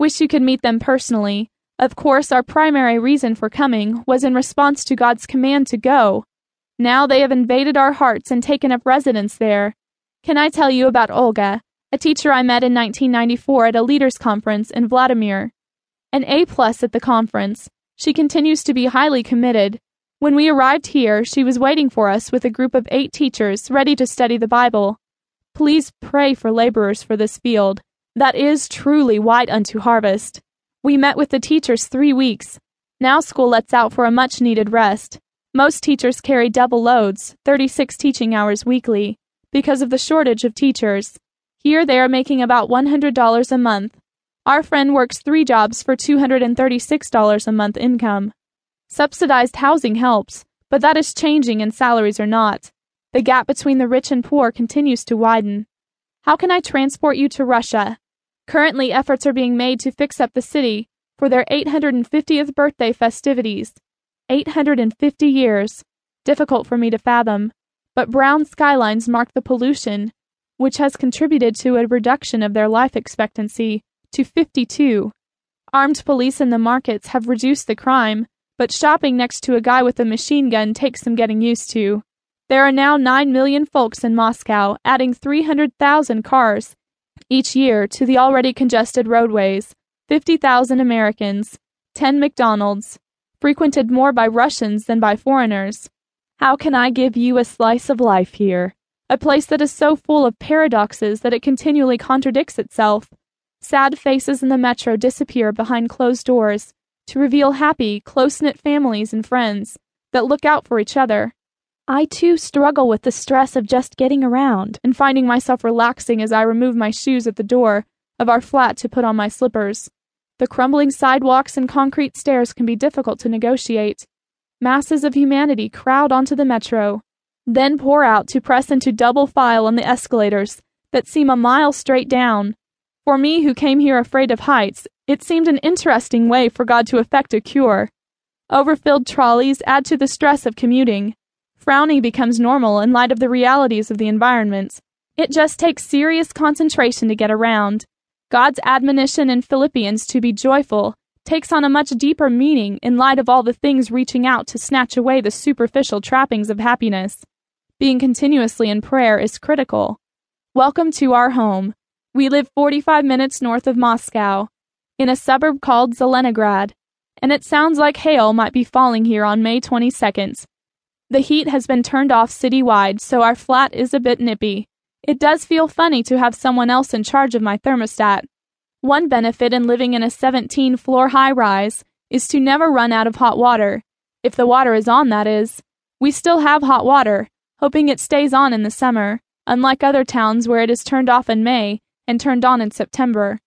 Wish you could meet them personally. Of course, our primary reason for coming was in response to God's command to go. Now they have invaded our hearts and taken up residence there. Can I tell you about Olga, a teacher I met in 1994 at a leaders conference in Vladimir? An A plus at the conference. She continues to be highly committed. When we arrived here, she was waiting for us with a group of eight teachers ready to study the Bible. Please pray for laborers for this field. That is truly white unto harvest. We met with the teachers three weeks. Now school lets out for a much needed rest. Most teachers carry double loads, 36 teaching hours weekly, because of the shortage of teachers. Here they are making about $100 a month. Our friend works three jobs for $236 a month income. Subsidized housing helps, but that is changing and salaries are not. The gap between the rich and poor continues to widen. How can I transport you to Russia? Currently, efforts are being made to fix up the city for their 850th birthday festivities. 850 years. Difficult for me to fathom. But brown skylines mark the pollution, which has contributed to a reduction of their life expectancy to 52. Armed police in the markets have reduced the crime, but shopping next to a guy with a machine gun takes some getting used to. There are now 9 million folks in Moscow, adding 300,000 cars each year to the already congested roadways, 50,000 Americans, 10 McDonald's, frequented more by Russians than by foreigners. How can I give you a slice of life here? A place that is so full of paradoxes that it continually contradicts itself. Sad faces in the metro disappear behind closed doors to reveal happy, close knit families and friends that look out for each other. I too struggle with the stress of just getting around and finding myself relaxing as I remove my shoes at the door of our flat to put on my slippers. The crumbling sidewalks and concrete stairs can be difficult to negotiate. Masses of humanity crowd onto the metro, then pour out to press into double file on the escalators that seem a mile straight down. For me, who came here afraid of heights, it seemed an interesting way for God to effect a cure. Overfilled trolleys add to the stress of commuting. Frowning becomes normal in light of the realities of the environment. It just takes serious concentration to get around. God's admonition in Philippians to be joyful takes on a much deeper meaning in light of all the things reaching out to snatch away the superficial trappings of happiness. Being continuously in prayer is critical. Welcome to our home. We live 45 minutes north of Moscow, in a suburb called Zelenograd, and it sounds like hail might be falling here on May 22nd. The heat has been turned off citywide, so our flat is a bit nippy. It does feel funny to have someone else in charge of my thermostat. One benefit in living in a 17 floor high rise is to never run out of hot water. If the water is on, that is. We still have hot water, hoping it stays on in the summer, unlike other towns where it is turned off in May and turned on in September.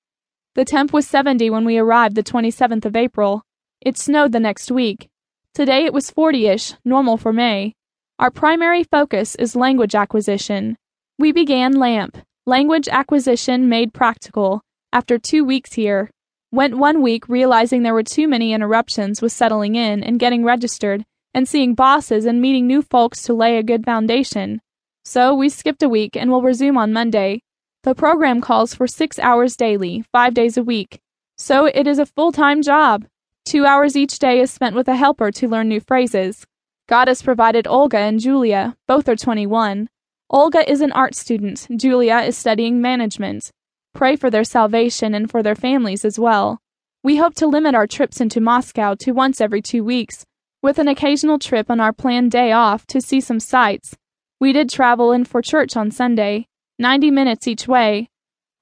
The temp was 70 when we arrived the 27th of April. It snowed the next week. Today it was 40 ish, normal for May. Our primary focus is language acquisition. We began LAMP, Language Acquisition Made Practical, after two weeks here. Went one week realizing there were too many interruptions with settling in and getting registered and seeing bosses and meeting new folks to lay a good foundation. So we skipped a week and will resume on Monday. The program calls for six hours daily, five days a week. So it is a full time job. Two hours each day is spent with a helper to learn new phrases. God has provided Olga and Julia, both are 21. Olga is an art student, Julia is studying management. Pray for their salvation and for their families as well. We hope to limit our trips into Moscow to once every two weeks, with an occasional trip on our planned day off to see some sights. We did travel in for church on Sunday, 90 minutes each way.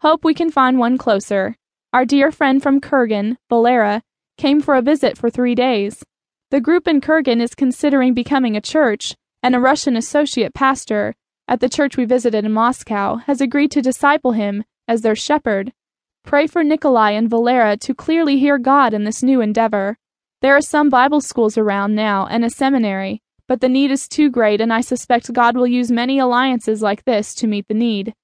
Hope we can find one closer. Our dear friend from Kurgan, Valera, came for a visit for three days. The group in Kurgan is considering becoming a church, and a Russian associate pastor, at the church we visited in Moscow, has agreed to disciple him as their shepherd. Pray for Nikolai and Valera to clearly hear God in this new endeavor. There are some Bible schools around now and a seminary, but the need is too great, and I suspect God will use many alliances like this to meet the need.